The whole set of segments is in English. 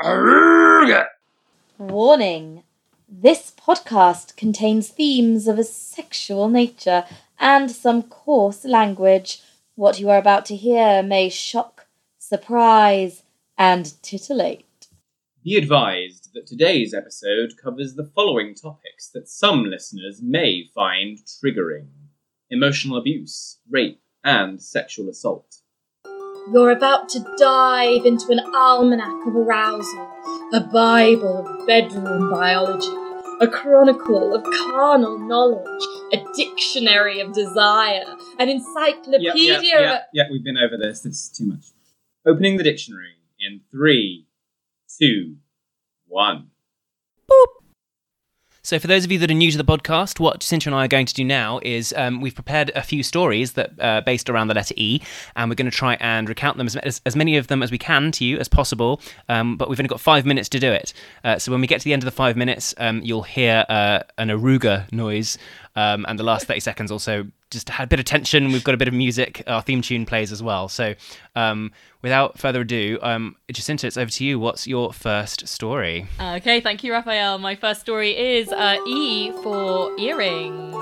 Aruga! Warning this podcast contains themes of a sexual nature and some coarse language. What you are about to hear may shock, surprise, and titillate. Be advised that today's episode covers the following topics that some listeners may find triggering emotional abuse, rape, and sexual assault. You're about to dive into an almanac of arousal, a Bible of bedroom biology, a chronicle of carnal knowledge, a dictionary of desire, an encyclopedia yeah, yeah, yeah, of. yeah, we've been over this. This is too much. Opening the dictionary in three, two, one. So, for those of you that are new to the podcast, what Cynthia and I are going to do now is um, we've prepared a few stories that uh, based around the letter E, and we're going to try and recount them as, as, as many of them as we can to you as possible. Um, but we've only got five minutes to do it. Uh, so when we get to the end of the five minutes, um, you'll hear uh, an aruga noise, um, and the last thirty seconds also just had a bit of tension. We've got a bit of music. Our theme tune plays as well. So um, without further ado, um, Jacinta, it's over to you. What's your first story? Okay, thank you, Raphael. My first story is uh, E for earring.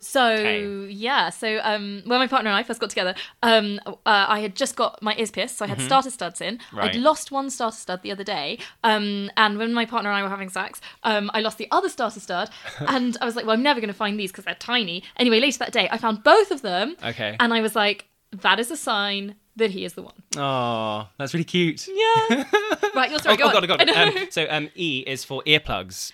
So Okay. yeah, so um, when my partner and I first got together, um, uh, I had just got my ears pierced, so I had starter studs in. Mm-hmm. Right. I'd lost one starter stud the other day, um, and when my partner and I were having sex, um, I lost the other starter stud, and I was like, well, I'm never going to find these because they're tiny. Anyway, later that day, I found both of them, Okay. and I was like, that is a sign that he is the one. Oh, that's really cute. Yeah. right, your story. Oh, go oh god, oh god. Um, so um, E is for earplugs.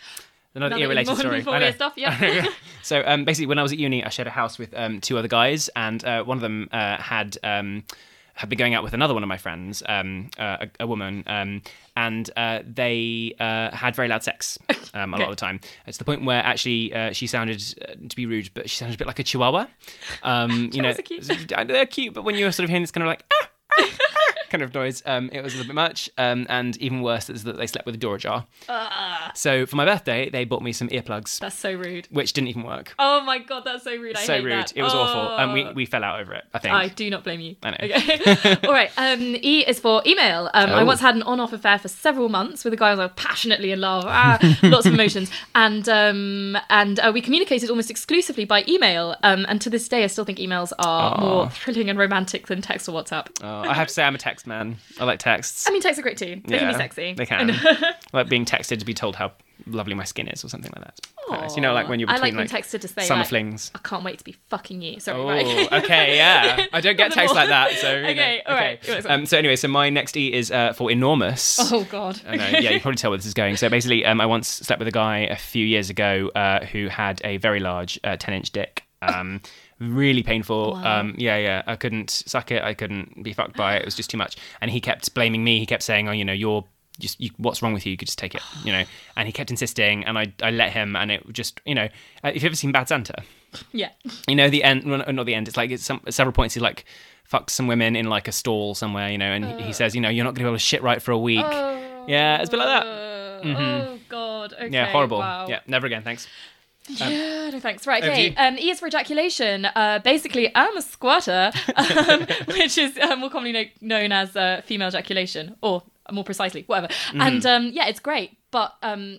Another Another ear-related story. I know. stuff, yeah. so um, basically, when I was at uni, I shared a house with um, two other guys, and uh, one of them uh, had. Um, had been going out with another one of my friends, um, uh, a, a woman, um, and uh, they uh, had very loud sex um, a lot of the time. It's the point where actually uh, she sounded, uh, to be rude, but she sounded a bit like a chihuahua. Um, you know, cute. they're cute, but when you're sort of hearing this kind of like ah, ah, kind of noise, um, it was a little bit much. Um, and even worse is that they slept with the door ajar. Ah, So for my birthday, they bought me some earplugs, that's so rude. which didn't even work. Oh my god, that's so rude. I so hate rude. that. It was awful. And we, Oh. we fell out over it, I think. I do not blame you. I know. Okay. All right. Um, e is for email. Um, I Oh. once had an on-off affair for several months with a guy I was passionately in love. Ah, lots of emotions, and um, and uh, we communicated almost exclusively by email. Um, and to this day, I still think emails are Aw. more thrilling and romantic than text or WhatsApp. Oh, I have to say, I'm a text man. I like texts. I mean, texts are great too. They can be sexy. They can. I like being texted to be told how lovely my skin is or something like that. Nice. You know, like when you're I between like like, being texted to say summer like, flings. I can't wait to be fucking you. Sorry. Oh, right. okay, yeah. I don't get texts like that, so you know, Okay, all right. Next one. Um, so anyway, so my next E is uh, for enormous. Oh god. I know, yeah, you probably tell where this is going. So basically, um, I once slept with a guy a few years ago uh, who had a very large uh, 10 inch dick. Um, really painful. Wow. Um, yeah, yeah. I couldn't suck it. I couldn't be fucked by it. It was just too much. And he kept blaming me. He kept saying, "Oh, you know, you're just you, what's wrong with you? You could just take it." You know. And he kept insisting, and I I let him. And it just you know, uh, if you've ever seen Bad Santa, Yeah. you know the end well, not the end it's like it's some at several points he like fucks some women in like a stall somewhere you know and he- he says you know you're not gonna be able to shit right for a week yeah it's a bit like that Uh, Oh god. Okay. yeah horrible Wow. yeah never again thanks Yeah, no thanks. Right, okay. Um, e is for ejaculation. Uh, basically, I'm a squatter, um, which is uh, more commonly kno- known as uh, female ejaculation, or more precisely, whatever. Mm-hmm. And um, yeah, it's great, but um,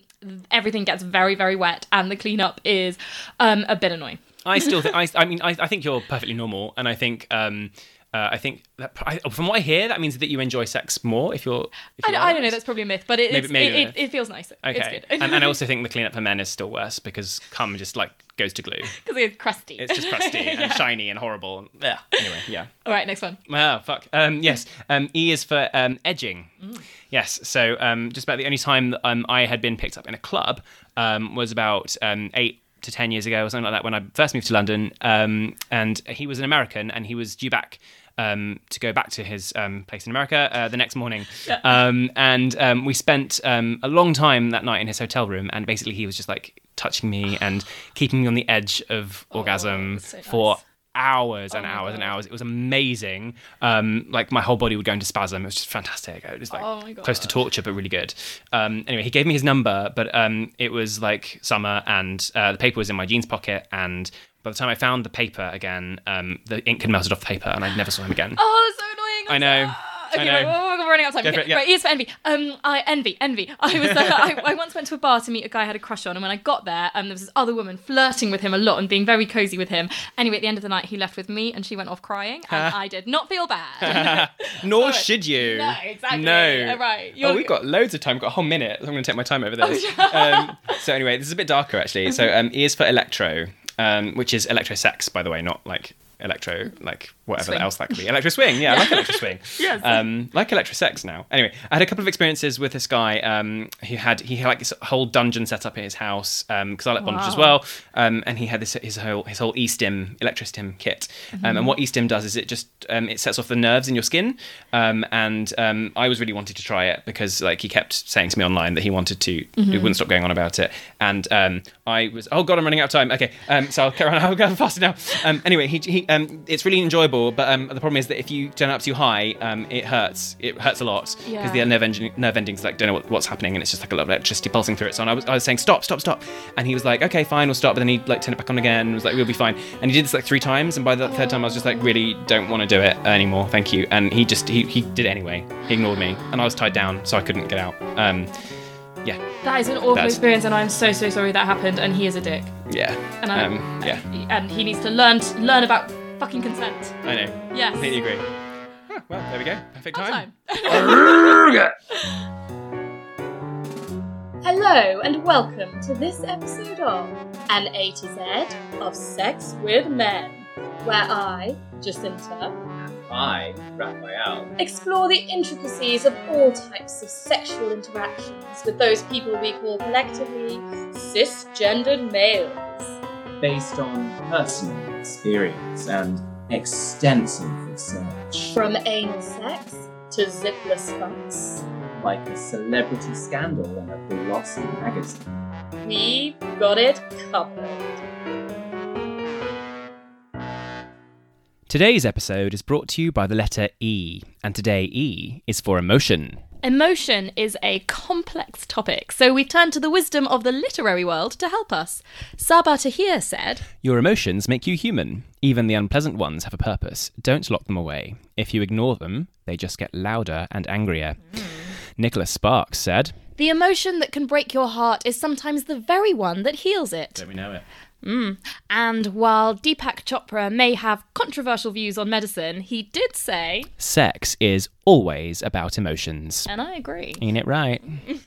everything gets very, very wet, and the cleanup is um, a bit annoying. i still think I, I mean I, I think you're perfectly normal and i think um uh, I think that I, from what I hear, that means that you enjoy sex more if you're. If I, you're don't- I don't know. That's probably a myth, but it, Maybe- maybe it, it, it feels nicer. Okay, It's good. and, and I also think the cleanup for men is still worse because cum just like goes to glue. because it's crusty. It's just crusty and Yeah. shiny and horrible. Yeah. Anyway, yeah. All right, next one. Oh, fuck. Um, yes. Um, e is for um, edging. Yes. So um, just about the only time that um, I had been picked up in a club um, was about um, eight to 10 years ago or something like that when I first moved to London. Um, and he was an American and he was due back. Um, to go back to his um, place in America uh, the next morning. Um, and um, we spent um, a long time that night in his hotel room. And basically, he was just like touching me and keeping me on the edge of orgasm so for nice. Hours and Oh hours and hours. It was amazing. Um, like my whole body would go into spasm. It was just fantastic. It was like Oh close to torture, but really good. Um, anyway, he gave me his number, but um, it was like summer, and uh, the paper was in my jeans pocket. And by the time I found the paper again, um, the ink had melted off the paper, and I never saw him again. Oh, that's so annoying. I know. Okay, right, well, we're running out of time. Go Okay, it, yeah. Right, ears for envy. Um, I envy, envy. I was, uh, I, I once went to a bar to meet a guy I had a crush on, and when I got there, um, there was this other woman flirting with him a lot and being very cozy with him. Anyway, at the end of the night, he left with me, and she went off crying, and I did not feel bad. Nor should you. No, exactly. No. Uh, right. Oh, You're- we've got loads of time. We've got a whole minute. I'm going to take my time over Oh, this. um, so anyway, this is a bit darker actually. So um, ears for electro, um, which is electro sex, by the way, not like electro, like whatever Swing. else that could be. Electro swing, yeah, I like electro swing. Yes. Um, like electro sex now. Anyway, I had a couple of experiences with this guy. Um, he had he had like this whole dungeon set up at his house because I like bondage as well. Um, and he had this his whole his whole eStim electrostim kit. Um, and what eStim does is it just um, it sets off the nerves in your skin. Um, and um, I was really wanting to try it because like he kept saying to me online that he wanted to. He wouldn't stop going on about it. And um, I was oh god I'm running out of time. Okay, um, so I'll carry on. I'll go faster now. Um, anyway, he, he um, it's really enjoyable, but um, the problem is that if you turn it up too high, um, it hurts. It hurts a lot because Yeah. the nerve, nerve endings like don't know what, what's happening, and it's just like a lot of electricity pulsing through it. So I was, I was saying stop, stop, stop, and he was like, okay, fine, we'll stop. But then he like turned it back on again. and was like, we'll be fine. And he did this like three times, and by the third time, I was just like, really don't want to do it anymore, thank you. And he just he, he did it anyway. He ignored me, and I was tied down, so I couldn't get out. Yeah, that is an awful That's- experience, and I'm so so sorry that happened. And he is a dick, yeah, and I, um, yeah. and he needs to learn learn about fucking consent. I know. Yes. Completely agree. Oh, well, there we go. Perfect time. Time. Hello and welcome to this episode of An A to Z of Sex with Men, where I, Jacinta, I, Raphael. explore the intricacies of all types of sexual interactions with those people we call collectively cisgendered males. based on personal experience and extensive research, From anal sex to zipless fucks, like a celebrity scandal in a glossy magazine. we got it covered. Today's episode is brought to you by the letter E, and today E is for emotion. Emotion is a complex topic, so we've turned to the wisdom of the literary world to help us. Sabaa Tahir said, Your emotions make you human. Even the unpleasant ones have a purpose. Don't lock them away. If you ignore them, they just get louder and angrier. Hmm. Nicholas Sparks said, The emotion that can break your heart is sometimes the very one that heals it. we know it? And while Deepak Chopra may have controversial views on medicine, he did say, Sex is always about emotions. and I agree. Ain't it right?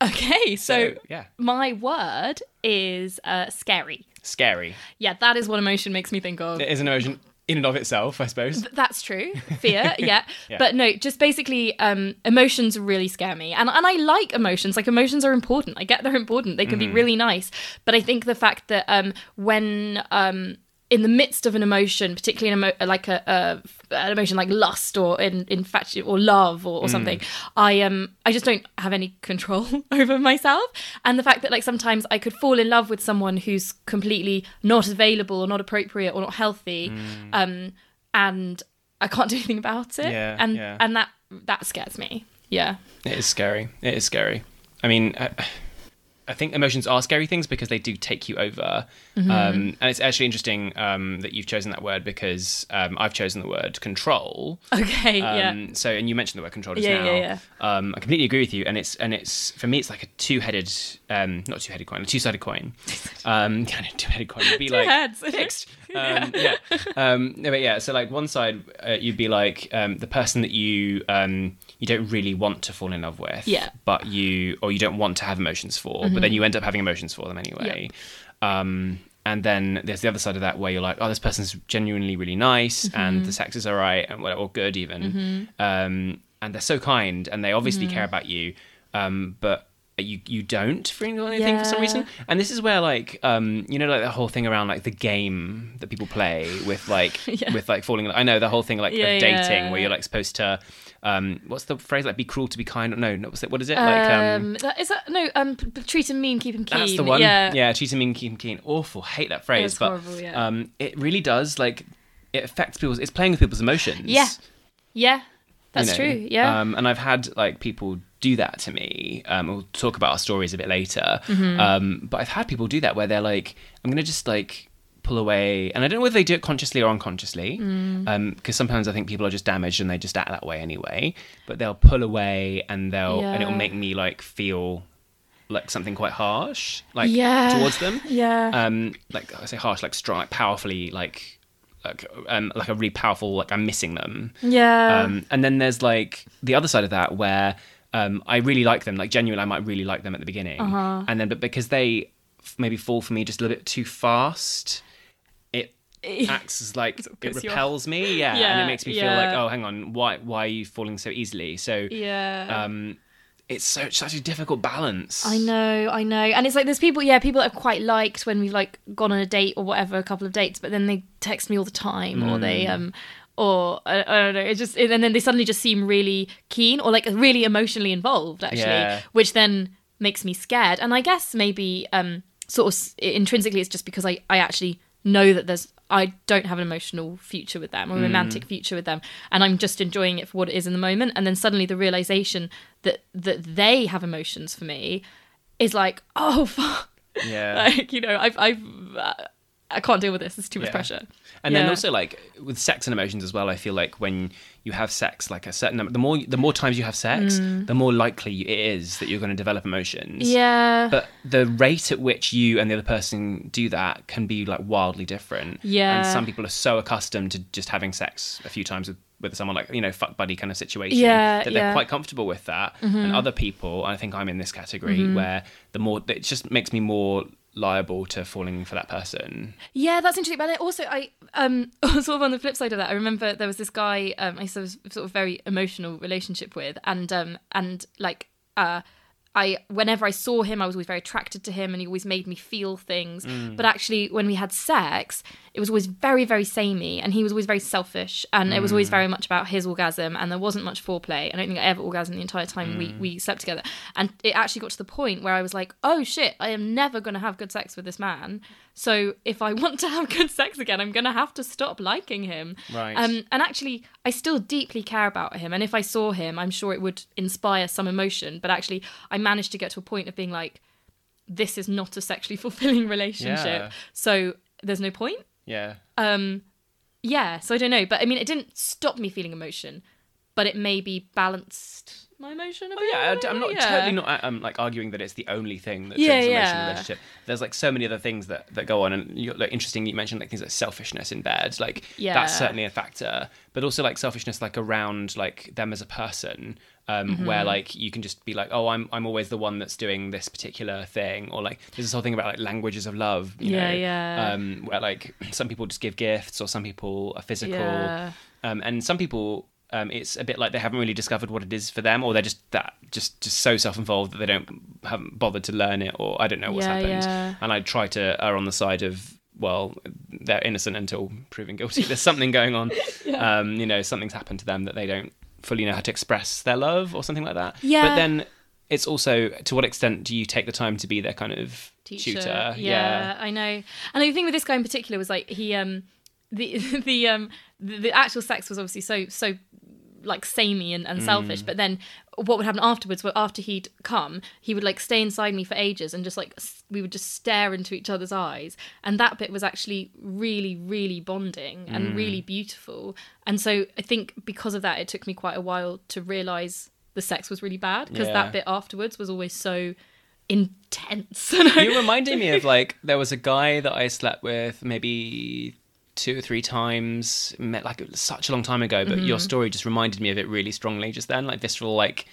Okay, so, yeah. my word is uh, scary. Scary. Yeah, that is what emotion makes me think of. It is an emotion in and of itself, I suppose. That's true. Fear, yeah. Yeah. But no, just basically, um, emotions really scare me, and and I like emotions. Like emotions are important. I get they're important. They can Mm-hmm. be really nice. But I think the fact that um, when um, in the midst of an emotion, particularly an emo- like a, a an emotion like lust or in infatu- or love or, or Mm. something, I um I just don't have any control over myself. And the fact that like sometimes I could fall in love with someone who's completely not available or not appropriate or not healthy, um, and I can't do anything about it. Mm. Yeah, and yeah. and that that scares me. Yeah. It is scary. It is scary. I mean, I, I think emotions are scary things because they do take you over. Mm-hmm. Um, and it's actually interesting um, that you've chosen that word because um, I've chosen the word control. Okay. yeah. Um, So, and you mentioned the word control just Yeah, now. yeah, Um, I completely agree with you, and it's and it's for me, it's like a two-headed, um, not two-headed coin, a two-sided coin. Um, kind of two-headed coin would be like heads. fixed. Um, yeah. Um, no, but yeah. So like one side, uh, you'd be like um, the person that you um, you don't really want to fall in love with. Yeah. But you or you don't want to have emotions for, but then you end up having emotions for them anyway. Um, and then there's the other side of that where you're like, oh, this person's genuinely really nice, and the sex is alright, and well, or good even, um, and they're so kind, and they obviously care about you, um, but you you don't feel anything for some reason. And this is where like um, you know like the whole thing around like the game that people play with like Yeah. with like falling. In I know the whole thing like Yeah, of dating yeah. where you're like supposed to. Um, what's the phrase like? Be cruel to be kind. No, no. What's it? What is it? like um, that, is that no? Um, treat him mean, keep him keen. that's the one. Yeah. yeah. Treat him mean, keep him keen. Awful. Hate that phrase. It's but horrible, yeah. um, it really does like it affects people's. It's playing with people's emotions. Yeah. Yeah. you That's know. true. Yeah. Um, and I've had like people do that to me. Um, we'll talk about our stories a bit later. Mm-hmm. Um, but I've had people do that where they're like, I'm gonna just like pull away, and I don't know whether they do it consciously or unconsciously, Mm. because sometimes I think people are just damaged and they just act that way anyway. But they'll pull away, and they'll and it'll make me like feel like something quite harsh, like Yeah. towards them. Yeah. Um, like I say harsh, like strong, like powerfully, like like um, like a really powerful, like I'm missing them. yeah. Um, and then there's like the other side of that where um, I really like them, like genuinely, I might really like them at the beginning, Uh-huh. and then but because they f- maybe fall for me just a little bit too fast, acts as like it piss you off. repels me, yeah, and it makes me feel like, oh, hang on, why why are you falling so easily? So yeah. um, it's so such a difficult balance. I know, I know. And it's like there's people, yeah, people that I've quite liked when we've like gone on a date or whatever, a couple of dates, but then they text me all the time or they Mm. um or I, I don't know, it's just and then they suddenly just seem really keen or like really emotionally involved actually, Yeah. which then makes me scared. And I guess maybe um sort of s- intrinsically it's just because I I actually know that there's I don't have an emotional future with them or a romantic future with them and I'm just enjoying it for what it is in the moment. And then suddenly the realization that that they have emotions for me is like oh fuck. Yeah. like you know I've I've uh, I can't deal with this It's too much Yeah. pressure And then also like with sex and emotions as well, I feel like when you have sex, like a certain number, the more the more times you have sex, the more likely it is that you're going to develop emotions. Mm. yeah But the rate at which you and the other person do that can be like wildly different. Yeah. And some people are so accustomed to just having sex a few times with, with someone like, you know, fuck buddy kind of situation Yeah, that they're yeah. Mm-hmm. quite comfortable with that. And other people, I think I'm in this category where the more, it just makes me more liable to falling for that person. Yeah, that's interesting. But also, I um sort of on the flip side of that, I remember there was this guy um I of sort of very emotional relationship with, and um and like uh. I, whenever I saw him, I was always very attracted to him, and he always made me feel things. Mm. But actually, when we had sex, it was always very, very samey, and he was always very selfish, and it was always mm. very much about his orgasm, and there wasn't much foreplay. I don't think I ever orgasmed the entire time we mm. we slept together, and it actually got to the point where I was like, oh shit, I am never gonna have good sex with this man. So if I want to have good sex again, I'm gonna have to stop liking him. Right. Um, and actually, I still deeply care about him, and if I saw him, I'm sure it would inspire some emotion. But actually, I managed to get to a point of being like, this is not a sexually fulfilling relationship, Yeah. so there's no point. Yeah. Um, yeah. So I don't know, but I mean, it didn't stop me feeling emotion, but it maybe balanced my emotion. Oh yeah, I- I'm not Yeah. totally not um, like arguing that it's the only thing that Yeah, triggers emotion in yeah. a relationship. There's like so many other things that, that go on, and you're, like interesting. You mentioned like things like selfishness in bed, like Yeah. that's certainly a factor. But also like selfishness like around like them as a person, um, Mm-hmm. where like you can just be like, oh, I'm I'm always the one that's doing this particular thing, or like there's this whole thing about like languages of love. You Yeah, know, yeah. Um, where like some people just give gifts, or some people are physical, um, and some people um, it's a bit like they haven't really discovered what it is for them, or they're just that just just so self-involved that they don't haven't bothered to learn it, or I don't know what's Yeah, happened. yeah. And I try to err on the side of well, they're innocent until proven guilty. There's something going on. um, you know, something's happened to them that they don't fully know how to express their love, or something like that. Yeah. But then it's also to what extent do you take the time to be their kind of teacher. tutor? Yeah, I know. And the thing with this guy in particular was like he um the the um the, the actual sex was obviously so so like samey and, and selfish. Mm. But then what would happen afterwards were after he'd come he would like stay inside me for ages and just like we would just stare into each other's eyes. And that bit was actually really really bonding and mm. really beautiful. And so i think because of that it took me quite a while to realize the sex was really bad because Yeah. that bit afterwards was always so intense. And I- you reminded me of like there was a guy that I slept with maybe two or three times met like such a long time ago but Mm-hmm. your story just reminded me of it really strongly just then like visceral like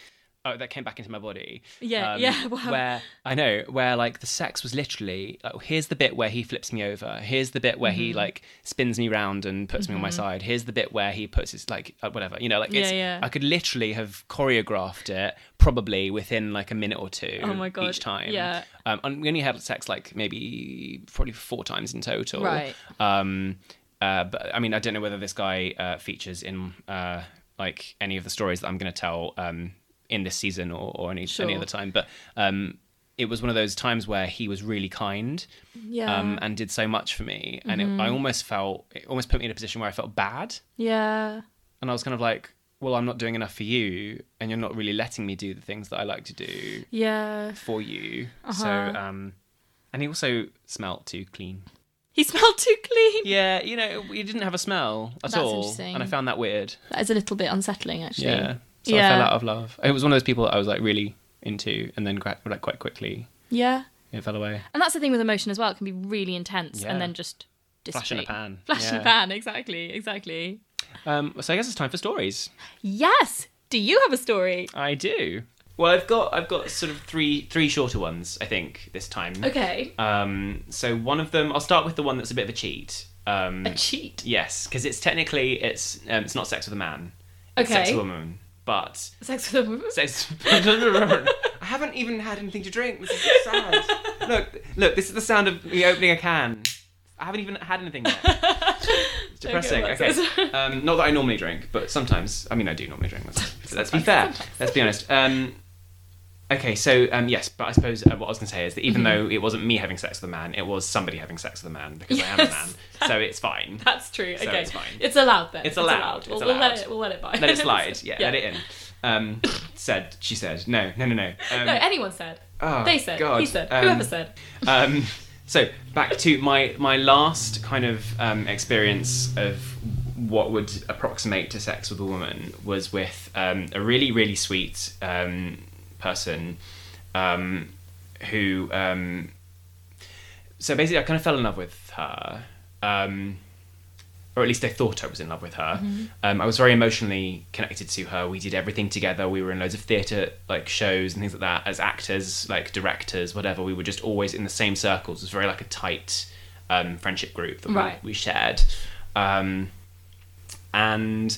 oh that came back into my body Um, Yeah, yeah, wow. where i know where like the sex was literally like here's the bit where he flips me over here's the bit where he Mm-hmm. like spins me round and puts me on my side here's the bit where he puts his like uh, whatever you know like it's Yeah, yeah. i could literally have choreographed it probably within like a minute or two Oh my God, each time yeah. um, and we only had sex like maybe probably four times in total. Right. Um, uh, but I mean, I don't know whether this guy uh, features in uh, like any of the stories that I'm going to tell um, in this season or, or any any other time. But um, it was one of those times where he was really kind yeah Mm-hmm. um, and did so much for me, and it, I almost felt it almost put me in a position where I felt bad, yeah and I was kind of like. Well, I'm not doing enough for you, and you're not really letting me do the things that I like to do yeah for you. So, Uh-huh. um, and he also smelt too clean. He smelled too clean. Yeah, you know, he didn't have a smell at That's all, interesting. and I found that weird. That is a little bit unsettling, actually. Yeah, so I fell out of love. It was one of those people I was like really into, and then quite, like quite quickly Yeah. it fell away. And that's the thing with emotion as well. It can be really intense Yeah. and then just Flash in a pan. Flash in a pan, exactly, exactly. Um, so I guess it's time for stories. Yes. Do you have a story? I do. Well, I've got I've got sort of three three shorter ones. I think this time. Okay. Um, so one of them, I'll start with the one that's a bit of a cheat. Um, A cheat. yes, because it's technically it's um, it's not sex with a man. It's Okay. sex with a woman, but Sex with a woman. Sex. I haven't even had anything to drink. This is so sad. look, look. This is the sound of me opening a can. I haven't even had anything yet. It's depressing. what's Okay. Um, not that I normally drink, but sometimes. I mean, I do normally drink. Let's, let's be fair. Let's be honest. Um, okay, so um, yes, but I suppose uh, what I was going to say is that even though it wasn't me having sex with a man, it was somebody having sex with a man because I am a man. So it's fine. That's true. So okay. it's fine. It's allowed then. It's allowed, it's We'll, we'll let it. We'll let it by. Let it slide. Yeah, let it in. Um, said. She said. No. No. No. No. Um, No, anyone said. oh, they said. God. He said. Um, Whoever said. um, so back to my my last kind of um, experience of what would approximate to sex with a woman was with um, a really really sweet um, person um, who um, so basically I kind of fell in love with her um, or at least I thought I was in love with her. Um, I was very emotionally connected to her. We did everything together. We were in loads of theatre like shows and things like that as actors, like directors, whatever. We were just always in the same circles. It was very like a tight um, friendship group that Right. we, we shared. Um, and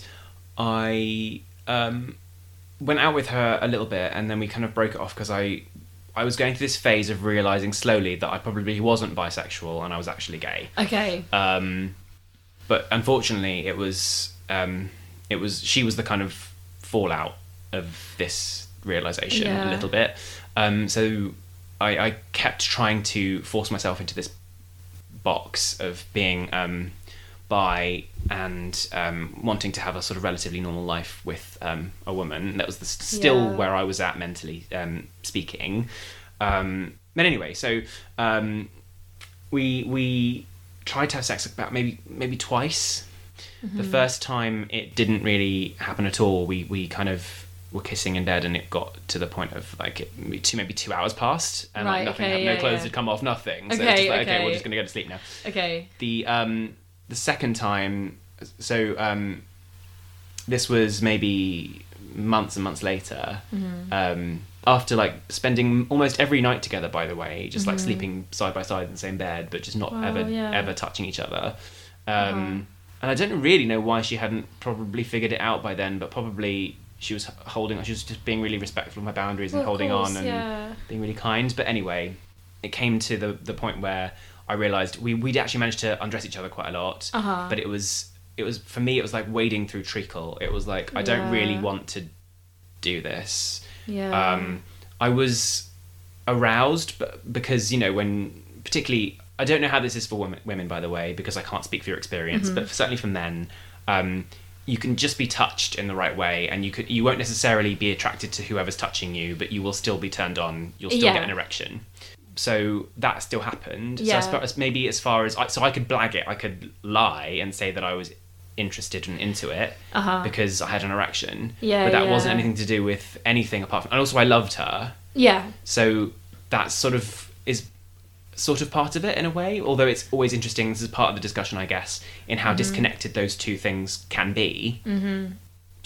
I um, went out with her a little bit, and then we kind of broke it off because I. I was going through this phase of realizing slowly that I probably wasn't bisexual and I was actually gay. Okay. Um, but unfortunately, it was um, it was she was the kind of fallout of this realization Yeah. a little bit. Um, so I, I kept trying to force myself into this box of being um, bi and um, wanting to have a sort of relatively normal life with um, a woman. That was the, still Yeah. where I was at mentally um, speaking. Um, but anyway, so um, we we tried to have sex about maybe maybe twice. The first time it didn't really happen at all. We we kind of were kissing in bed, and it got to the point of like it, maybe two maybe two hours passed, and Right, like nothing okay, happened. yeah, no clothes yeah. had come off, nothing. So it's Okay, just like, okay, okay. we're just gonna go to sleep now. Okay. The um the second time, so um, this was maybe months and months later. Mm-hmm. Um, after like spending almost every night together, by the way, just like Mhm. sleeping side by side in the same bed, but just not Wow, ever yeah. Uh-huh. ever touching each other. Um, And I don't really know why she hadn't probably figured it out by then, but probably she was holding. She was just being really respectful of my boundaries Well, and holding course, on and yeah. being really kind. But anyway, it came to the the point where I realised we we'd actually managed to undress each other quite a lot. Uh-huh. But it was it was for me it was like wading through treacle. It was like I don't really want to do this. Yeah. Um, I was aroused, but because you know when particularly I don't know how this is for women, women by the way, because I can't speak for your experience, but certainly from men, um, you can just be touched in the right way, and you could you won't necessarily be attracted to whoever's touching you, but you will still be turned on. You'll still Yeah. get an erection. So that still happened. So Yeah. as far as maybe as far as I, so I could blag it, I could lie and say that I was interested and into it Uh-huh. because I had an erection. Yeah, but that yeah. wasn't anything to do with anything apart from. And also, I loved her. yeah. So that sort of is sort of part of it in a way, although it's always interesting. This is part of the discussion, I guess, in Mm-hmm. how disconnected those two things can be. Mm-hmm.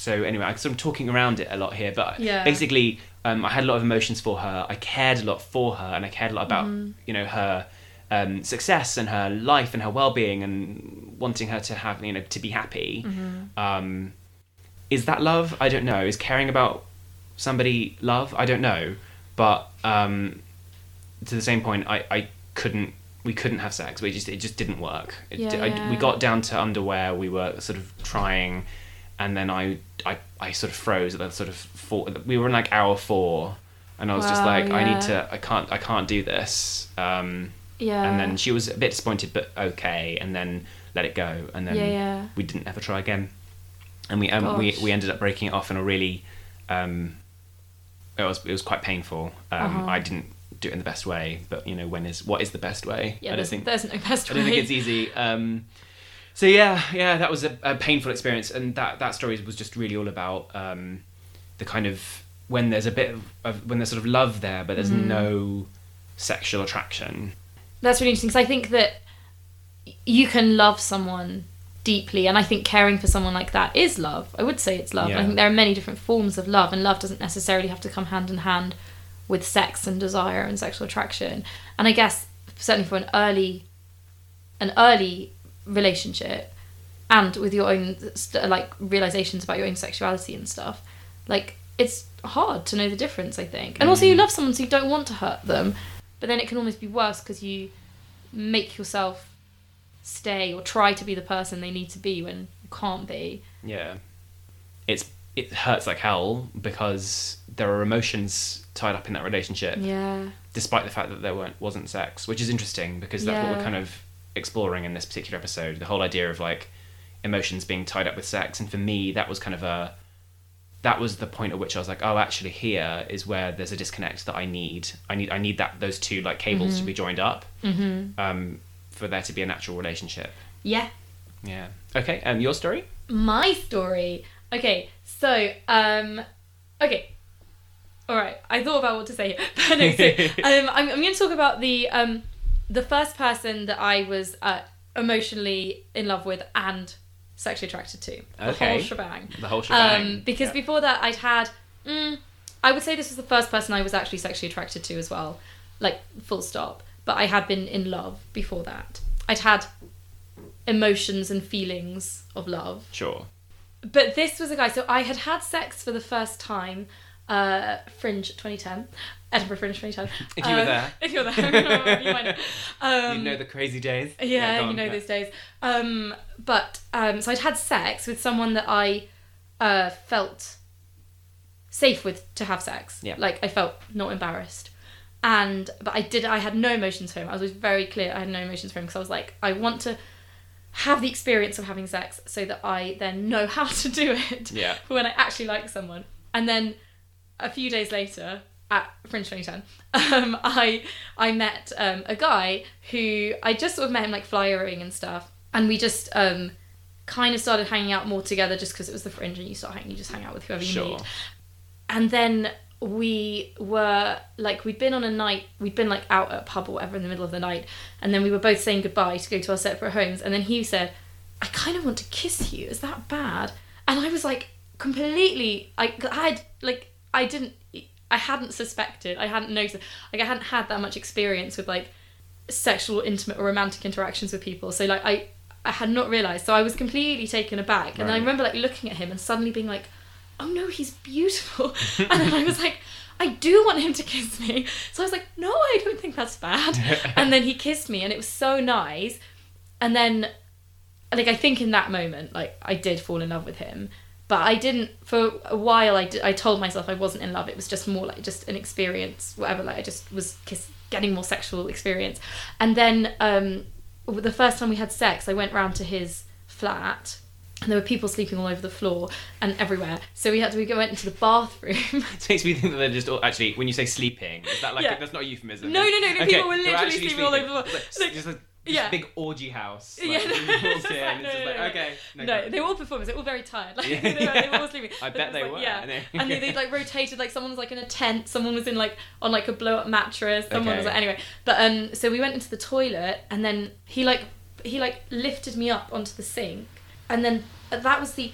So anyway, I'm sort of talking around it a lot here, but Yeah. basically, um, I had a lot of emotions for her. I cared a lot for her, and I cared a lot about Mm-hmm. you know her um, success and her life and her well-being and wanting her to have you know to be happy. Mm-hmm. Um, is that love? I don't know. Is caring about somebody love? I don't know. But um, to the same point, I, I couldn't. We couldn't have sex. We just it just didn't work. It Yeah, I- yeah. we got down to underwear. We were sort of trying, and then I I, I sort of froze at the sort of four. We were in like hour four, and I was just Wow, like, I need to. I can't. I can't do this. Um, Yeah. and then she was a bit disappointed, but okay, and then let it go, and then Yeah, yeah. we didn't ever try again, and we um, we we ended up breaking it off in a really, um, it was it was quite painful. Um, Uh-huh. I didn't do it in the best way, but you know, when is what is the best way? Yeah, I don't there's, think there's no best way. I don't think it's easy. Um, so yeah, yeah, that was a, a painful experience, and that that story was just really all about um, the kind of when there's a bit of, of when there's sort of love there, but there's Mm. no sexual attraction. That's really interesting because I think that you can love someone deeply, and I think caring for someone like that is love. I would say it's love. Yeah. I think there are many different forms of love, and love doesn't necessarily have to come hand in hand with sex and desire and sexual attraction. And I guess certainly for an early, an early relationship, and with your own like realizations about your own sexuality and stuff, like it's hard to know the difference. I think, and also you mm. love someone so you don't want to hurt them, but then it can almost be worse because you make yourself stay or try to be the person they need to be when you can't be. Yeah, it's it hurts like hell because there are emotions tied up in that relationship, Yeah. despite the fact that there weren't wasn't sex, which is interesting because that's what we're kind of exploring in this particular episode. The whole idea of like emotions being tied up with sex, and for me, that was kind of a that was the point at which I was like, oh, actually, here is where there's a disconnect that I need. I need I need that those two like cables to be joined up Mm-hmm. um, for there to be a natural relationship. Yeah. Yeah. Okay. Um, your story. My story. Okay, so um, okay. All right, I thought about what to say here, but no. So um, I'm, I'm going to talk about the um, the first person that I was uh, emotionally in love with and sexually attracted to. The Okay. whole shebang. The whole shebang. Um, because Yeah. before that, I'd had. Mm, I would say this was the first person I was actually sexually attracted to as well, like full stop. But I had been in love before that. I'd had emotions and feelings of love. Sure. But this was a guy. So I had had sex for the first time, uh, Fringe 2010, Edinburgh Fringe 2010. If you were Um, there. if you're there, you might know. Um, you know the crazy days. yeah, go you know yeah. those days. Um, but um, so I'd had sex with someone that I uh, felt safe with to have sex. Yeah. Like I felt not embarrassed. And but I did I had no emotions for him. I was very clear I had no emotions for him because I was like I want to have the experience of having sex so that I then know how to do it Yeah. when I actually like someone. And then a few days later at Fringe 2010, um, I I met um, a guy who I just sort of met him like flyering and stuff, and we just um, kind of started hanging out more together just because it was the Fringe and you start hanging, you just hang out with whoever you Sure. meet. And then we were like we'd been on a night we'd been like out at a pub or whatever in the middle of the night and then we were both saying goodbye to go to our separate homes and then he said i kind of want to kiss you is that bad and i was like completely i i had like i didn't i hadn't suspected i hadn't noticed like i hadn't had that much experience with like sexual intimate or romantic interactions with people. So like i i had not realized. So i was completely taken aback. And i remember like looking at him and suddenly being like oh no he's beautiful. And then i was like i do want him to kiss me. So i was like no i don't think that's bad. And then he kissed me and it was so nice. And then like i think in that moment like i did fall in love with him but i didn't for a while i, I told myself i wasn't in love it was just more like just an experience whatever like i just was kiss, getting more sexual experience and then um the first time we had sex i went round to his flat and there were people sleeping all over the floor and everywhere so we had to we went into the bathroom It makes me think that they're just all, actually when you say sleeping, is that like Yeah. that's not a euphemism? No, no, no, no, people were literally actually sleeping all over the floor. Like, Like, just a yeah. big orgy house. Yeah, Like, no, you it's in, like, no, just no, like, no. okay. No, go. they were all performers. They were all very tired. Like Yeah. they, were, they were all sleeping. I But bet they were, Yeah, I and they, they like rotated. Like someone was like in a tent. Someone was in like on like a blow up mattress. Someone was like anyway. But um, so we went into the toilet, and then he like he like lifted me up onto the sink, and then that was the.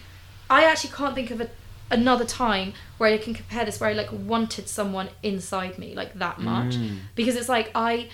I actually can't think of a another time where I can compare this where I like wanted someone inside me like that much Mm. because it's like I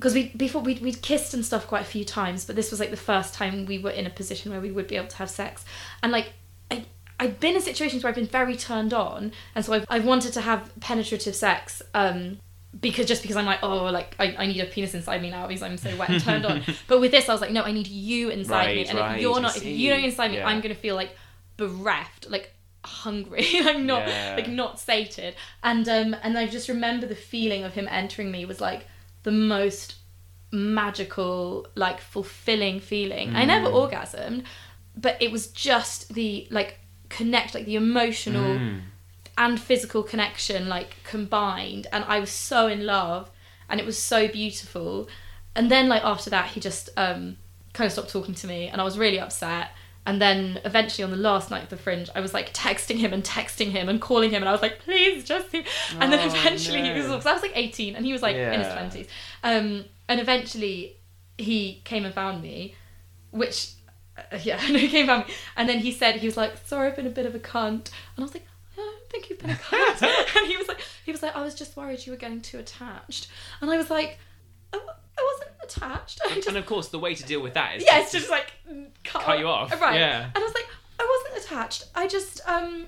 because we before we we'd kissed and stuff quite a few times, but this was like the first time we were in a position where we would be able to have sex, and like I I've been in situations where I've been very turned on, and so I've I've wanted to have penetrative sex, um, because just because I'm like oh like I, I need a penis inside me now because I'm so wet and turned on, but with this I was like no I need you inside me, and right, if you're not if you don't inside me, Yeah. I'm gonna feel like bereft like hungry i'm not Yeah. like not sated and um and i just remember the feeling of him entering me was like the most magical like fulfilling feeling i never Mm. orgasmed but it was just the like connect like the emotional Mm. and physical connection like combined and I was so in love and it was so beautiful and then like after that he just um kind of stopped talking to me and I was really upset and then eventually on the last night of the fringe I was like texting him and texting him and calling him and I was like please just see and then Oh, eventually he was no. because I was like 18 and he was like in his 20s um and eventually he came and found me which uh, yeah no, he came and found me. And then he said he was like sorry I've been a bit of a cunt. And I was like I don't think you've been a cunt. And he was like he was like I was just worried you were getting too attached. And I was like w- I wasn't attached I just and of course, the way to deal with that is yeah, it's just like cut, Cut you off, right? yeah. And I was like, I wasn't attached. I just, um,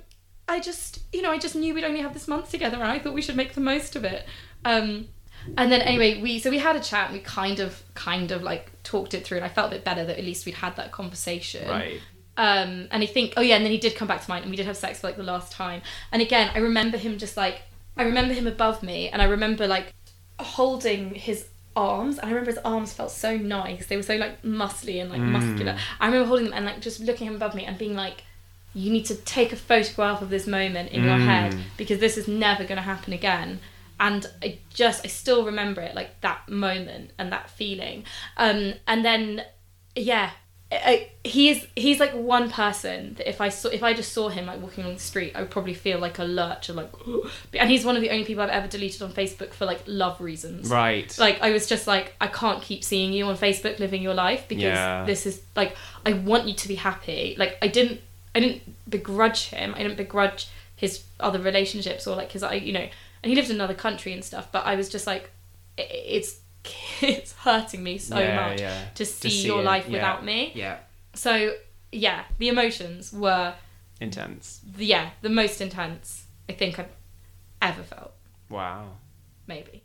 I just, you know, I just knew we'd only have this month together, and I thought we should make the most of it. Um, and then anyway, we so we had a chat, and we kind of, kind of like talked it through, and I felt a bit better that at least we'd had that conversation. right. Um, and I think, oh yeah, and then he did come back to mine, and we did have sex for like the last time. And again, I remember him just like, I remember him above me, and I remember like holding his arms, and I remember his arms felt so nice. They were so like muscly and like muscular. I remember holding them and like just looking him above me and being like, you need to take a photograph of this moment in your head because this is never going to happen again. And I just, I still remember it, like that moment and that feeling. Um, and then, yeah, I, he is he's like one person that if I saw if I just saw him like walking on the street I would probably feel like a lurch or like and he's one of the only people I've ever deleted on Facebook for like love reasons Right. like I was just like I can't keep seeing you on Facebook living your life because Yeah. this is like I want you to be happy like I didn't I didn't begrudge him I didn't begrudge his other relationships or like his I you know and he lived in another country and stuff but I was just like it's it's hurting me so Yeah, much yeah. to see, see your it, life yeah. without me yeah. so yeah the emotions were Intense. the, yeah the most intense I think I've ever felt Wow. maybe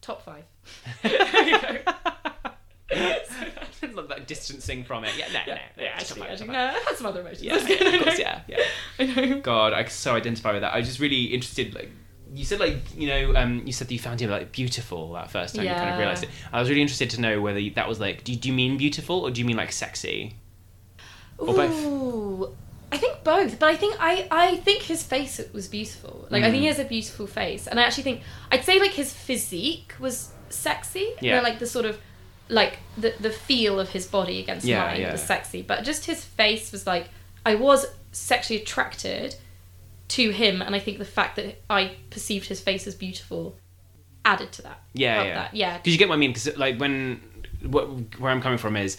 top five like distancing from it. Yeah, no, no, no. yeah, actually, fine, actually, no, I had some other emotions. Yeah, yeah, of course, yeah, yeah. I know. God, I so identify with that. I was just really interested. Like you said, like you know, um, you said that you found him like beautiful that first time you kind of Yeah. realized it. I was really interested to know whether that was like, do you, do you mean beautiful or do you mean like sexy? Or both? Ooh, I think both, but I think I I think his face was beautiful. Like I think he has a beautiful face, and I actually think I'd say like his physique was sexy. You Yeah. know, like the sort of like the the feel of his body against Yeah, mine yeah. was sexy, but just his face was like I was sexually attracted to him, and I think the fact that I perceived his face as beautiful added to that. Yeah, yeah. that. yeah. Because you get what I mean. Because like when what, where I'm coming from is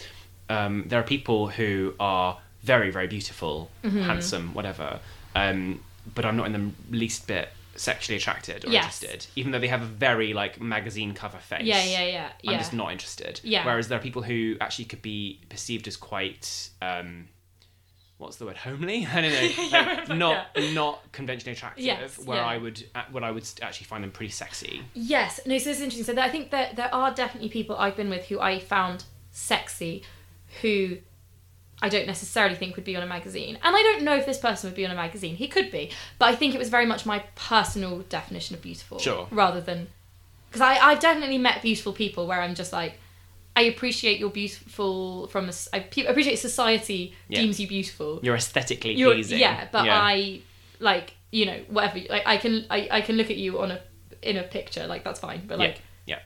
um, there are people who are very very beautiful, Mm-hmm. handsome, whatever, um, but I'm not in the least bit sexually attracted or Yes. interested, even though they have a very like magazine cover face. Yeah, yeah, yeah, yeah. I'm just not interested. Yeah. Whereas there are people who actually could be perceived as quite. Um, What's the word? Homely? I don't know. Like, not not conventionally attractive. Yes, where yeah. I would, uh, where I would actually find them pretty sexy. Yes, no, so it's interesting. So that, I think that there are definitely people I've been with who I found sexy, who I don't necessarily think would be on a magazine. And I don't know if this person would be on a magazine. He could be, but I think it was very much my personal definition of beautiful, Sure. rather than because I've definitely met beautiful people where I'm just like. I appreciate you're beautiful from a, I appreciate society Yeah. deems you beautiful. You're aesthetically You're- pleasing. Yeah, but Yeah. I like you know whatever. Like I can I, I can look at you on a in a picture like that's fine. But like yeah,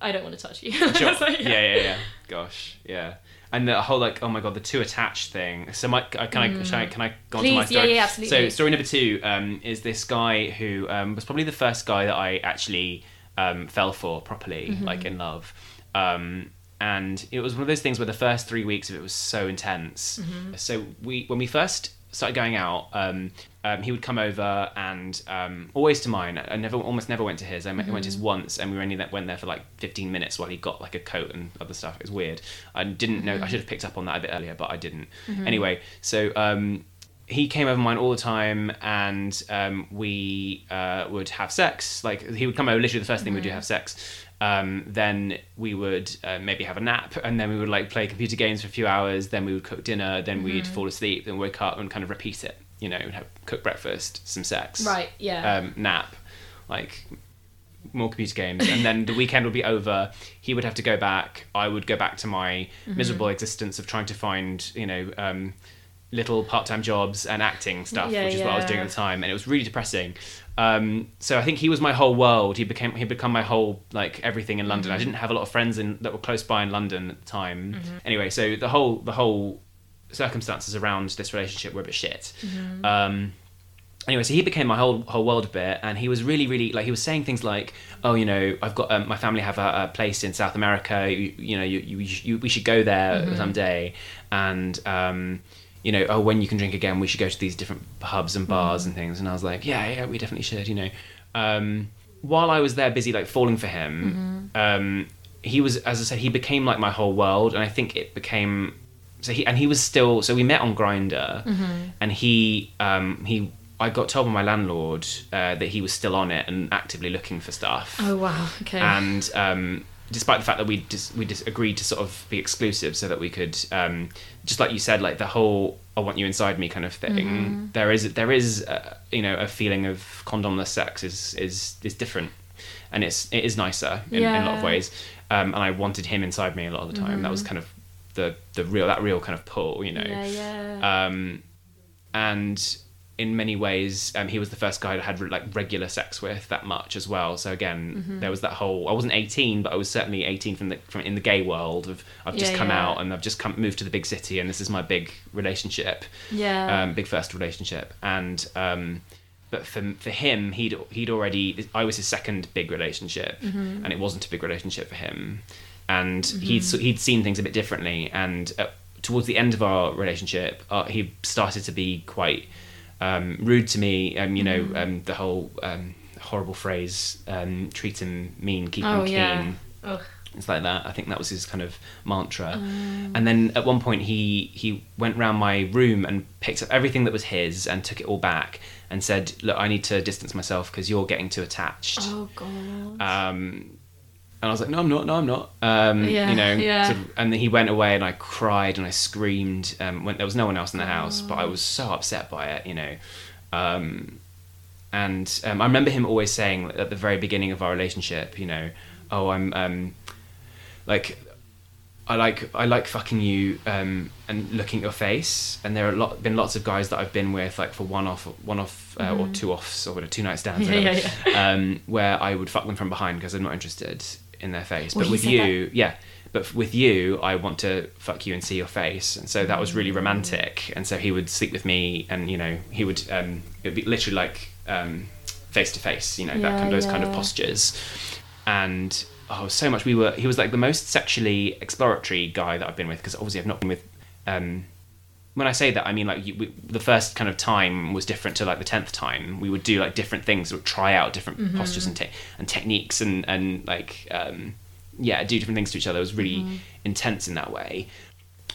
I don't want to touch you. yeah, sure. So, yeah, yeah, yeah. Gosh, yeah. And the whole like, oh my god, the too attached thing. So, my, can I, shall I can I go on to my Please, yeah, story? yeah, absolutely. So, story number two um, is this guy who um, was probably the first guy that I actually um, fell for properly, Mm-hmm. like in love. Um, and it was one of those things where the first three weeks of it was so intense. Mm-hmm. So we, when we first started going out, um, um, he would come over and um, always to mine. I never, almost never went to his. I went to his Mm-hmm. once, and we only went there for like 15 minutes while he got like a coat and other stuff. It was weird. I didn't know. I should have picked up on that a bit earlier, but I didn't. Anyway, so. Um, he came over mine all the time, and um, we uh, would have sex. Like he would come over. Literally, the first thing we'd do have sex. Um, then we would uh, maybe have a nap, and then we would like play computer games for a few hours. Then we would cook dinner. Then we'd fall asleep. Then wake up and kind of repeat it. You know, have cook breakfast, some sex, Right, yeah. um, nap, like more computer games, and then the weekend would be over. He would have to go back. I would go back to my Mm-hmm. miserable existence of trying to find, you know, um, little part-time jobs and acting stuff, Yeah, which is what I was doing at the time, and it was really depressing. Um, so I think he was my whole world. He became he become my whole like everything in London. I Mm-hmm. didn't have a lot of friends in that were close by in London at the time. Anyway, so the whole the whole circumstances around this relationship were a bit shit. Mm-hmm. Um, anyway, so he became my whole whole world a bit, and he was really, really like he was saying things like, "Oh, you know, I've got um, my family have a, a place in South America. You, you know, you, you, you we should go there Mm-hmm. someday." And um, you know, oh, when you can drink again, we should go to these different pubs and bars Mm-hmm. and things. And I was like, yeah, yeah, we definitely should. You know, um, while I was there busy like falling for him, Mm-hmm. um, he was, as I said, he became like my whole world, and I think it became. So he and he was still. So we met on Grindr, and he um, he. I got told by my landlord uh, that he was still on it and actively looking for stuff Oh wow. Okay. and um, despite the fact that we just we just agreed to sort of be exclusive so that we could um, just like you said like the whole I want you inside me kind of thing there is there is uh, you know a feeling of condomless sex is is is different. And it's it is nicer in, in a lot of ways. Um, and I wanted him inside me a lot of the time. That was kind of the the real that real kind of pull you know. Yeah, yeah. um, and in many ways, um, he was the first guy I had like regular sex with that much as well. So again, Mm-hmm. there was that whole. I wasn't eighteen, but I was certainly eighteen from the from in the gay world. Of I've just Yeah, come yeah. out and I've just come moved to the big city, and this is my big relationship, yeah. um, big first relationship. And um, but for for him, he'd he'd already. I was his second big relationship, Mm-hmm. and it wasn't a big relationship for him. And he'd he'd seen things a bit differently, and. Uh, Towards the end of our relationship, uh, he started to be quite um, rude to me. Um, you know, um, the whole um, horrible phrase, um, treat him mean, keep him Oh, keen. yeah. Ugh. It's like that. I think that was his kind of mantra. Mm. And then at one point, he he went round my room and picked up everything that was his and took it all back and said, "Look, I need to distance myself because you're getting too attached." Oh god. Um, and I was like, no, I'm not. No, I'm not. Um, Yeah, you know. yeah. sort of- and then he went away, and I cried and I screamed. Um, when there was no one else in the house, but I was so upset by it. You know. Um, and um, I remember him always saying at the very beginning of our relationship, you know, oh, I'm um, like. I like I like fucking you um, and looking at your face. And there are lot, been lots of guys that I've been with, like for one off, one off uh, or two offs or two night stands. Yeah, whatever, Um, where I would fuck them from behind because I'm not interested in their face. Well, but with you, yeah. But with you, I want to fuck you and see your face, and so that was Mm. really romantic. And so he would sleep with me, and you know, he would um, it would be literally like um, face to face, you know, that Yeah, kind, those kind of postures, and oh, so much. We were. He was like the most sexually exploratory guy that I've been with because obviously I've not been with. Um, when I say that, I mean like you, we, the first kind of time was different to like the tenth time. We would do like different things, would try out different Mm-hmm. postures and te- and techniques, and and like um, yeah, do different things to each other. It was really Mm-hmm. intense in that way.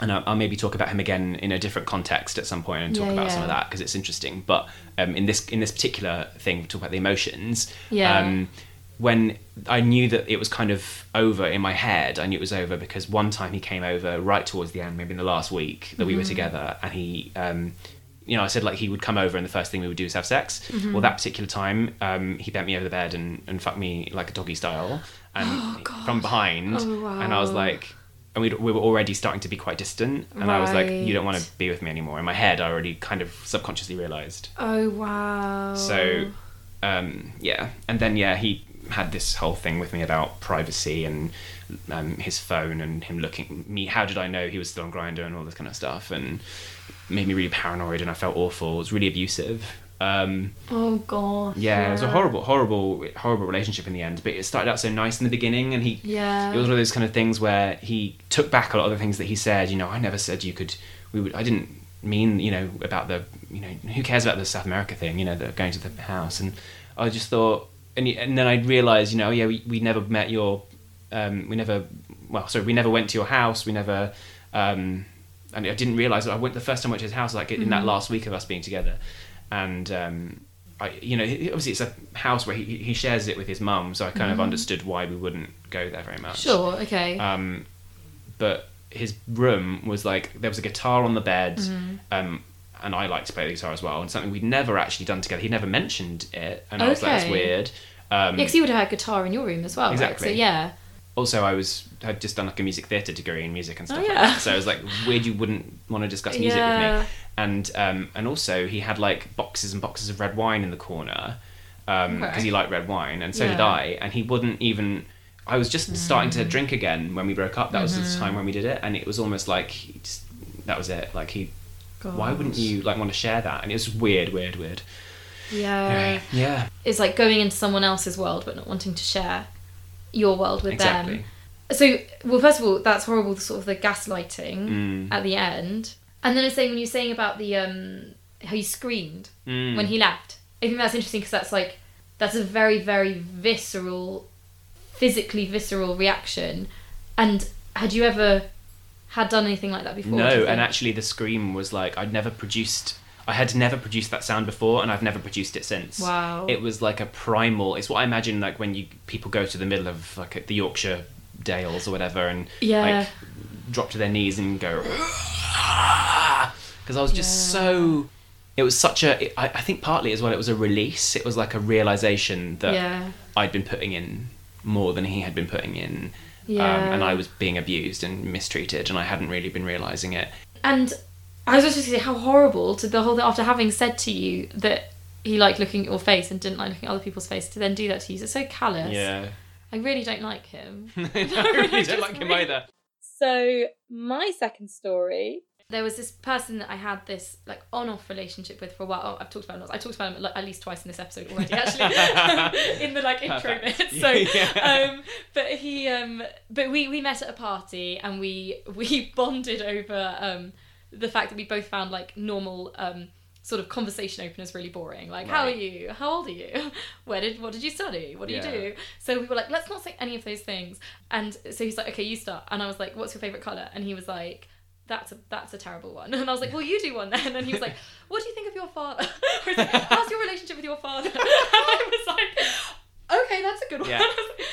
And I'll, I'll maybe talk about him again in a different context at some point and talk Yeah, about some of that because it's interesting. But um, in this in this particular thing, we talk about the emotions. Yeah. Um, when I knew that it was kind of over in my head, I knew it was over because one time he came over right towards the end, maybe in the last week that Mm-hmm. we were together, and he, um, you know, I said like he would come over and the first thing we would do is have sex. Mm-hmm. Well, that particular time, um, he bent me over the bed and, and fucked me like a doggy style, and from behind, Oh, and I was like. And we we were already starting to be quite distant, and I was like, "You don't want to be with me anymore." In my head, I already kind of subconsciously realized. Oh wow. So, um, yeah, and then yeah, he had this whole thing with me about privacy and um, his phone and him looking me. How did I know he was still on Grindr and all this kind of stuff, and made me really paranoid, and I felt awful. It was really abusive. Um, Oh god. yeah, it was a horrible, horrible, horrible relationship in the end. But it started out so nice in the beginning, and he Yeah. it was one of those kind of things where he took back a lot of the things that he said. You know, I never said you could. We would. I didn't mean you know about the you know who cares about the South America thing. You know, the going to the house, and I just thought, and, and then I realized, you know, yeah, we, we never met your, um, we never, well, sorry, we never went to your house. We never, um, and I didn't realize that I went the first time I went to his house like in that last week of us being together, and. Um, I, you know, obviously it's a house where he, he shares it with his mum, so I kind of understood why we wouldn't go there very much. Sure. Okay. Um, but his room was like there was a guitar on the bed, Mm-hmm. um, and I like to play the guitar as well, and something we'd never actually done together. He'd never mentioned it, and I was like, that's weird. Um, yeah, because you would have had guitar in your room as well, Exactly. right? So yeah. also, I was had just done like a music theater degree in music and stuff Oh, like yeah. that, so I was like, weird you wouldn't want to discuss music with me. and um, and also he had like boxes and boxes of red wine in the corner because Okay. he liked red wine, and so did I. And he wouldn't even. I was just starting to drink again when we broke up. That was Mm-hmm. the time when we did it, and it was almost like he just, that was it. Like he, why wouldn't you like want to share that? And it was weird, weird, weird. Yeah. Yeah, It's like going into someone else's world but not wanting to share your world with exactly. them. So, well, first of all, that's horrible. The sort of the gaslighting Mm. at the end, and then it's saying when you're saying about the um how you screamed Mm. when he left. I think that's interesting because that's like that's a very very visceral, physically visceral reaction. And had you ever had done anything like that before? No, and actually the scream was like I'd never produced I had never produced that sound before and I've never produced it since. Wow. It was like a primal it's what I imagine like when you people go to the middle of like the Yorkshire Dales or whatever and Yeah. like drop to their knees and go because I was just Yeah. so it was such a I, I think partly as well it was a release. It was like a realization that yeah, I'd been putting in more than he had been putting in. Yeah, Um, and I was being abused and mistreated, and I hadn't really been realizing it. And I was just going to say how horrible to the whole after having said to you that he liked looking at your face and didn't like looking at other people's face to then do that to you. It's so callous. Yeah. I really don't like him. no, I really don't like him either. So, my second story. There was this person that I had this like on-off relationship with for a while. Oh, I've talked about him. I talked about him like, at least twice in this episode already, actually, in the like intro bit. So, Yeah. um, but he, um, but we we met at a party and we we bonded over um the fact that we both found like normal um sort of conversation openers really boring. Like, how are you? How old are you? Where did what did you study? What do Yeah. you do? So we were like, let's not say any of those things. And so he's like, okay, you start. And I was like, what's your favorite color? And he was like. That's a that's a terrible one. And I was like, well, you do one then. And he was like, what do you think of your father? I was like, How's your relationship with your father? And I was like, okay, that's a good one. Yeah.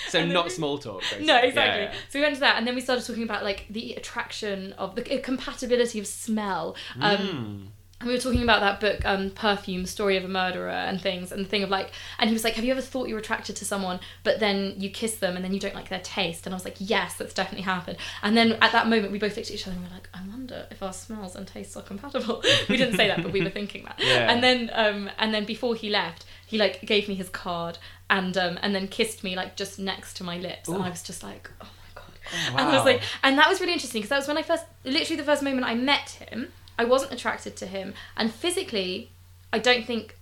So not we- small talk. Basically. no, exactly. Yeah, So we went to that, and then we started talking about like the attraction of the compatibility of smell. Um, Mm. And we were talking about that book, um, Perfume, Story of a Murderer, and things, and the thing of like, and he was like, Have you ever thought you were attracted to someone, but then you kiss them and then you don't like their taste? And I was like, Yes, that's definitely happened. And then at that moment, we both looked at each other and we were like, I wonder if our smells and tastes are compatible. we didn't say that, but we were thinking that. Yeah. And then, um, and then before he left, he like gave me his card and um, and then kissed me like just next to my lips, and I was just like, Oh my god. Oh, And I was like, and that was really interesting because that was when I first, literally the first moment I met him. I wasn't attracted to him, and physically, I don't think.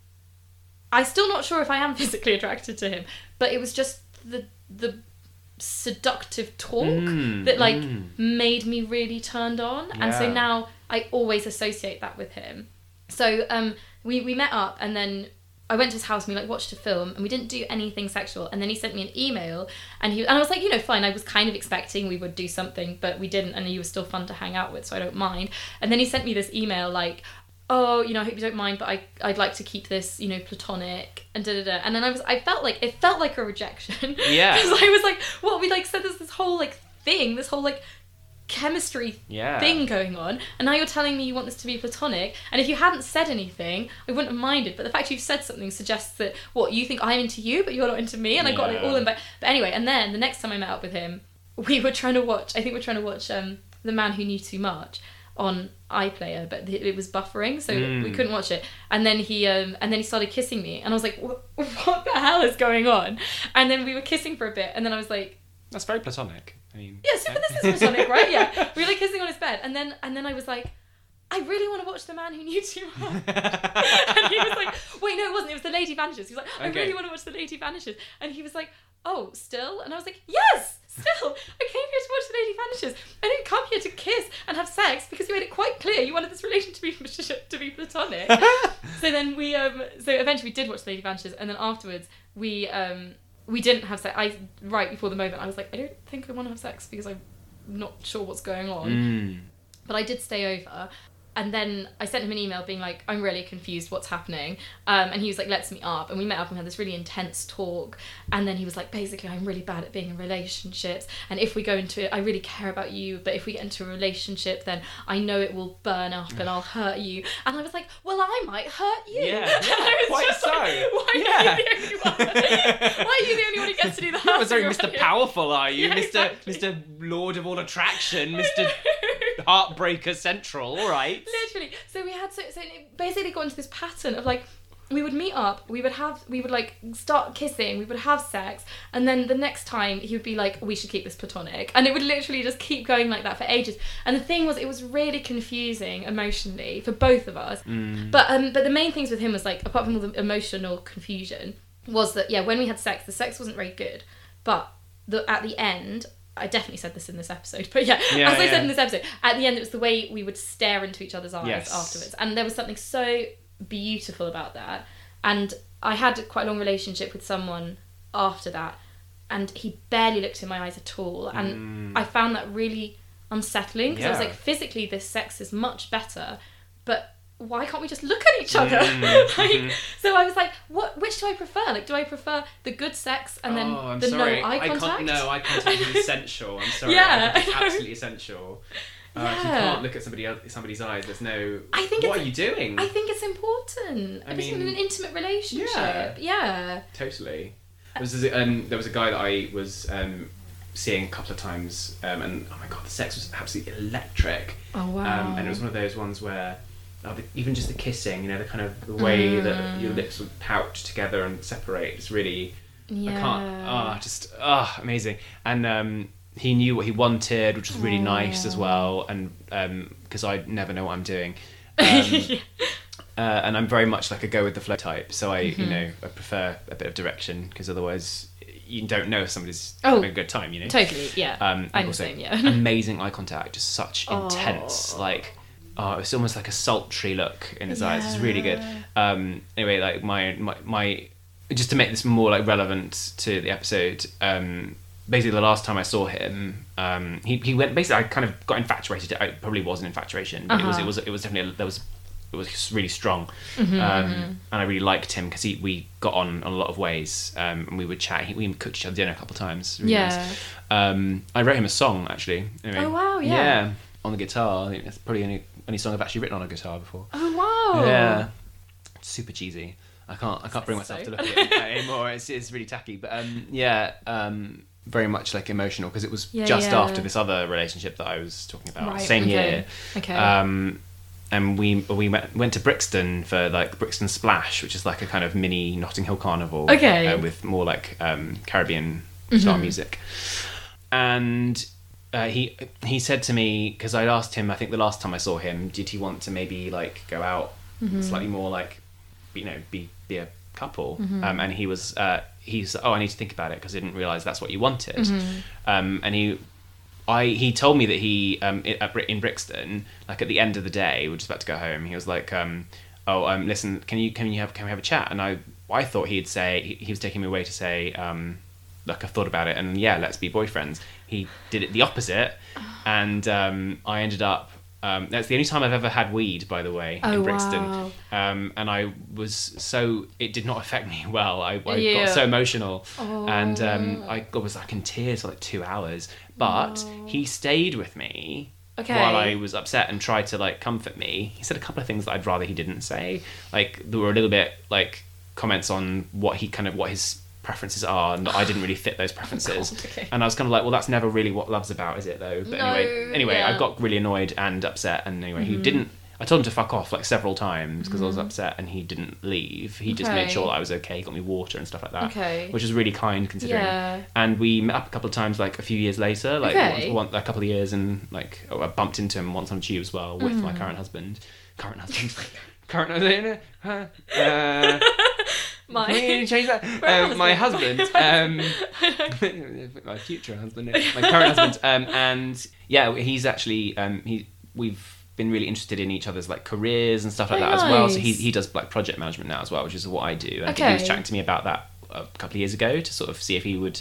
I'm still not sure if I am physically attracted to him, but it was just the the seductive talk Mm, that like mm. made me really turned on, and so now I always associate that with him. So um, we we met up, and then I went to his house and we like watched a film and we didn't do anything sexual. And then he sent me an email and he and I was like you know fine I was kind of expecting we would do something but we didn't and he was still fun to hang out with so I don't mind. And then he sent me this email like oh you know I hope you don't mind but I I'd like to keep this you know platonic and da da da. And then I was I felt like it felt like a rejection. Yeah. because I was like what we like said there's this whole like thing this whole like chemistry Yeah. thing going on and now you're telling me you want this to be platonic and if you hadn't said anything I wouldn't have minded but the fact you've said something suggests that what you think I'm into you but you're not into me and I got like all in but but anyway and then the next time I met up with him we were trying to watch I think we're trying to watch um The Man Who Knew Too Much on iPlayer but it was buffering so Mm. we couldn't watch it and then he um and then he started kissing me and I was like what the hell is going on and then we were kissing for a bit and then I was like That's very platonic. I mean, Yes, but this is platonic, right? Yeah. We were like kissing on his bed, and then and then I was like, I really want to watch The Man Who Knew Too Much. and he was like, Wait, no, it wasn't. It was The Lady Vanishes. He was like, I Okay. really want to watch The Lady Vanishes. And he was like, Oh, still? And I was like, Yes, still. I came here to watch The Lady Vanishes. I didn't come here to kiss and have sex because you made it quite clear you wanted this relation to be to be platonic. so then we um so eventually we did watch The Lady Vanishes, and then afterwards we um we didn't have sex. I right before the moment I was like, I don't think I want to have sex because I'm not sure what's going on. mm. But I did stay over. And then I sent him an email being like, I'm really confused, what's happening? Um, and he was like, let's meet up. And we met up and had this really intense talk. And then he was like, basically, I'm really bad at being in relationships. And if we go into it, I really care about you. But if we get into a relationship, then I know it will burn up and I'll hurt you. And I was like, well, I might hurt you. Yeah, was quite so. like, why Yeah. are you the only one? why are you the only one who gets to do that? You're not very Mr. Powerful, are you? Yeah, Mr. exactly. Mr. Lord of all attraction, Mr. Heartbreaker Central. All right. literally. So we had so, so it basically got into this pattern of like we would meet up we would have we would like start kissing we would have sex and then the next time he would be like we should keep this platonic. And it would literally just keep going like that for ages. And the thing was it was really confusing emotionally for both of us. But um but the main things with him was like apart from all the emotional confusion was that yeah when we had sex the sex wasn't very good. But the at the end I definitely said this in this episode, but yeah, Yeah, as I yeah. said in this episode, at the end it was the way we would stare into each other's eyes Yes. afterwards, and there was something so beautiful about that. And I had quite a long relationship with someone after that, and he barely looked in my eyes at all, and I found that really unsettling because I was Mm. Like, physically, this sex is much better, but why can't we just look at each other? Mm, like, mhm. so I was like, what? Which do I prefer? Like, do I prefer the good sex and then oh, I'm the sorry. no eye contact? I can't. No, eye contact is essential. I'm sorry. Yeah, it's absolutely essential. Uh, if you can't look at somebody else, somebody's eyes. There's no. I think What are you doing? I think it's important. I mean, in an intimate relationship. yeah. Yeah. Totally. There was, um, there was a guy that I was um, seeing a couple of times, um, and oh my god, the sex was absolutely electric. Oh wow. Um, and it was one of those ones where the, even just the kissing, you know, the kind of the way Mm. that your lips would pout together and separate, it's really yeah. I can't. Ah, just ah, amazing. And um, he knew what he wanted, which was really nice as well. And because I never know what I'm doing, um, uh, and I'm very much like a go with the flow type. So I, Mm-hmm. you know, I prefer a bit of direction because otherwise you don't know if somebody's Oh, having a good time. You know. Totally. Yeah. Um, I'm the same. Yeah. amazing eye contact, just such intense, Oh. like. Oh, it's almost like a sultry look in his eyes. It's really good. Um, anyway, like my, my my, just to make this more like relevant to the episode. Um, basically, the last time I saw him, um, he he went. Basically, I kind of got infatuated. It probably wasn't infatuation, but it was Uh-huh. it was it was definitely there was it was really strong, Mm-hmm, um, and I really liked him because he we got on in a lot of ways, um, and we would chat. He, we cooked each other dinner a couple of times. Really Yeah. nice. Um, I wrote him a song actually. Anyway, Oh, wow, yeah. Yeah on the guitar. I think that's probably only only song I've actually written on a guitar before. Oh wow. Yeah, super cheesy. I can't I can't bring myself So- to look at it anymore. It's it's really tacky, but um, yeah, um, very much like emotional because it was Yeah, just yeah. after this other relationship that I was talking about, Right, same okay. year. Okay. Um, and we we went, went to Brixton for like Brixton Splash, which is like a kind of mini Notting Hill carnival. Okay. uh, with more like um, Caribbean style Mm-hmm. music. And uh, he he said to me because I'd asked him, I think the last time I saw him, did he want to maybe like go out Mm-hmm. slightly more like you know be be a couple? Mm-hmm. Um, and he was uh, he's oh I need to think about it because I didn't realize that's what you wanted. Mm-hmm. Um, and he I he told me that he um at, in Brixton, like at the end of the day, we are just about to go home. He was like, um, "Oh, um, listen, can you can you have can we have a chat?" And I I thought he'd say he, he was taking me away to say, um, like I've thought about it, and yeah, let's be boyfriends. He did it the opposite, and um, I ended up. Um, that's the only time I've ever had weed, by the way, Oh, in Brixton. wow. Um, and I was so it did not affect me well. I, I Yeah. got so emotional, and um, I was like in tears for like two hours. But he stayed with me Okay. while I was upset and tried to like comfort me. He said a couple of things that I'd rather he didn't say. Like there were a little bit like comments on what he kind of what his preferences are, and I didn't really fit those preferences. God, okay. And I was kind of like, well, that's never really what love's about, is it? Though. But No, anyway, anyway, yeah. I got really annoyed and upset, and anyway, Mm-hmm. he didn't. I told him to fuck off like several times because I was upset, and he didn't leave. He just made sure that I was okay. He got me water and stuff like that, Okay. which is really kind considering. Yeah. And we met up a couple of times, like a few years later, like one, one, a couple of years, and like oh, I bumped into him once on a tube as well with Mm. my current husband. Current husband. current husband. Uh, My- change that? Um, my husband. Um, my future husband. My current husband. Um, and yeah, he's actually um, he. We've been really interested in each other's like careers and stuff like Oh, that as well. So he he does like project management now as well, which is what I do. And I he was chatting to me about that a couple of years ago to sort of see if he would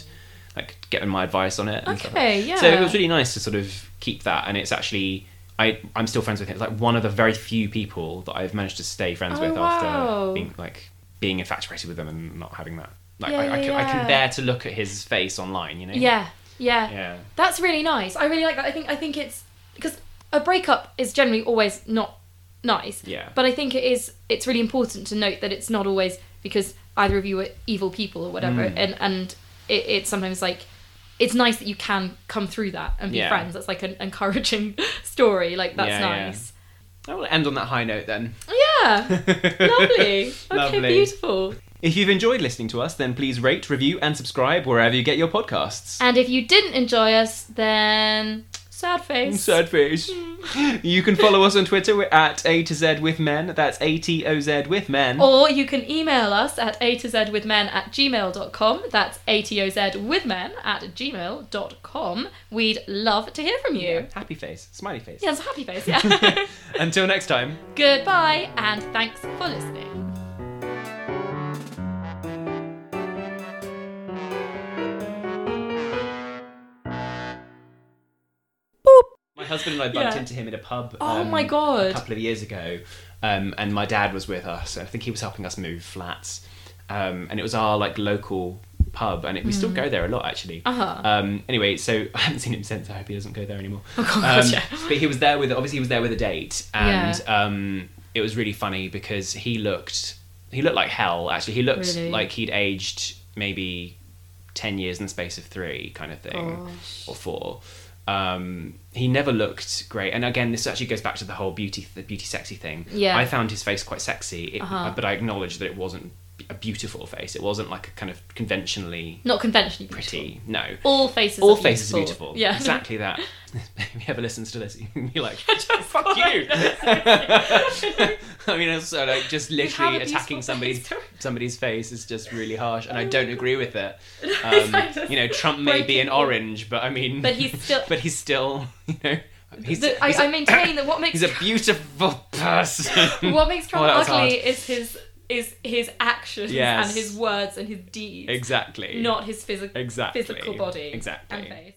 like get my advice on it. Stuff like Okay, yeah. So it was really nice to sort of keep that, and it's actually. I, I'm still friends with him. It's like one of the very few people that I've managed to stay friends Oh, with wow. after being like being infatuated with them and not having that. Like Yeah, I, I, yeah, can, I can bear to look at his face online, you know. Yeah. Yeah. Yeah. That's really nice. I really like that. I think I think it's because a breakup is generally always not nice. Yeah. But I think it is it's really important to note that it's not always because either of you are evil people or whatever Mm. and and it, it's sometimes like it's nice that you can come through that and be Yeah. friends. That's like an encouraging story. Like that's Yeah, nice. I will end on that high note then. Oh, yeah, lovely. Okay, Lovely. beautiful. If you've enjoyed listening to us, then please rate, review, and subscribe wherever you get your podcasts. And if you didn't enjoy us, then sad face. Sad face. Hmm. you can follow us on Twitter. We're at A to Z with men. That's A T O Z with men. Or you can email us at a to z with men at gmail.com. That's a t o z with men at gmail.com. We'd love to hear from you. Happy face. Smiley face. Yes, happy face, yeah. Until next time. Goodbye and thanks for listening. Husband and I bumped Yeah. into him in a pub. Oh um, my God. A couple of years ago, um, and my dad was with us. I think he was helping us move flats, um, and it was our like local pub, and it, we still go there a lot actually. Mm. Uh-huh. Um, anyway, so I haven't seen him since. I hope he doesn't go there anymore. Oh, God, Um, yeah. But he was there with obviously he was there with a date, and Yeah. um, it was really funny because he looked he looked like hell. Actually, he looked Really? like he'd aged maybe ten years in the space of three, kind of thing, or four. Um, he never looked great, and again, this actually goes back to the whole beauty, the beauty sexy thing. Yeah. I found his face quite sexy, it, Uh-huh. but I acknowledge that it wasn't a beautiful face. It wasn't like a kind of conventionally Not conventionally pretty. No, All faces all are beautiful. faces are beautiful. Yeah. exactly that. if he ever listens to this, you can be like, "Fuck you." I mean, also like just literally attacking somebody's face, somebody's face is just really harsh, and I don't agree with it. Um, you know, Trump may be an orange, but I mean, But he's still- but he's still, you know, he's, The- I, he's, I maintain that what makes he's a beautiful person. what makes Trump Oh, ugly hard. is his is his actions Yes. and his words and his deeds, Exactly. not his physical Exactly. physical body Exactly. and face.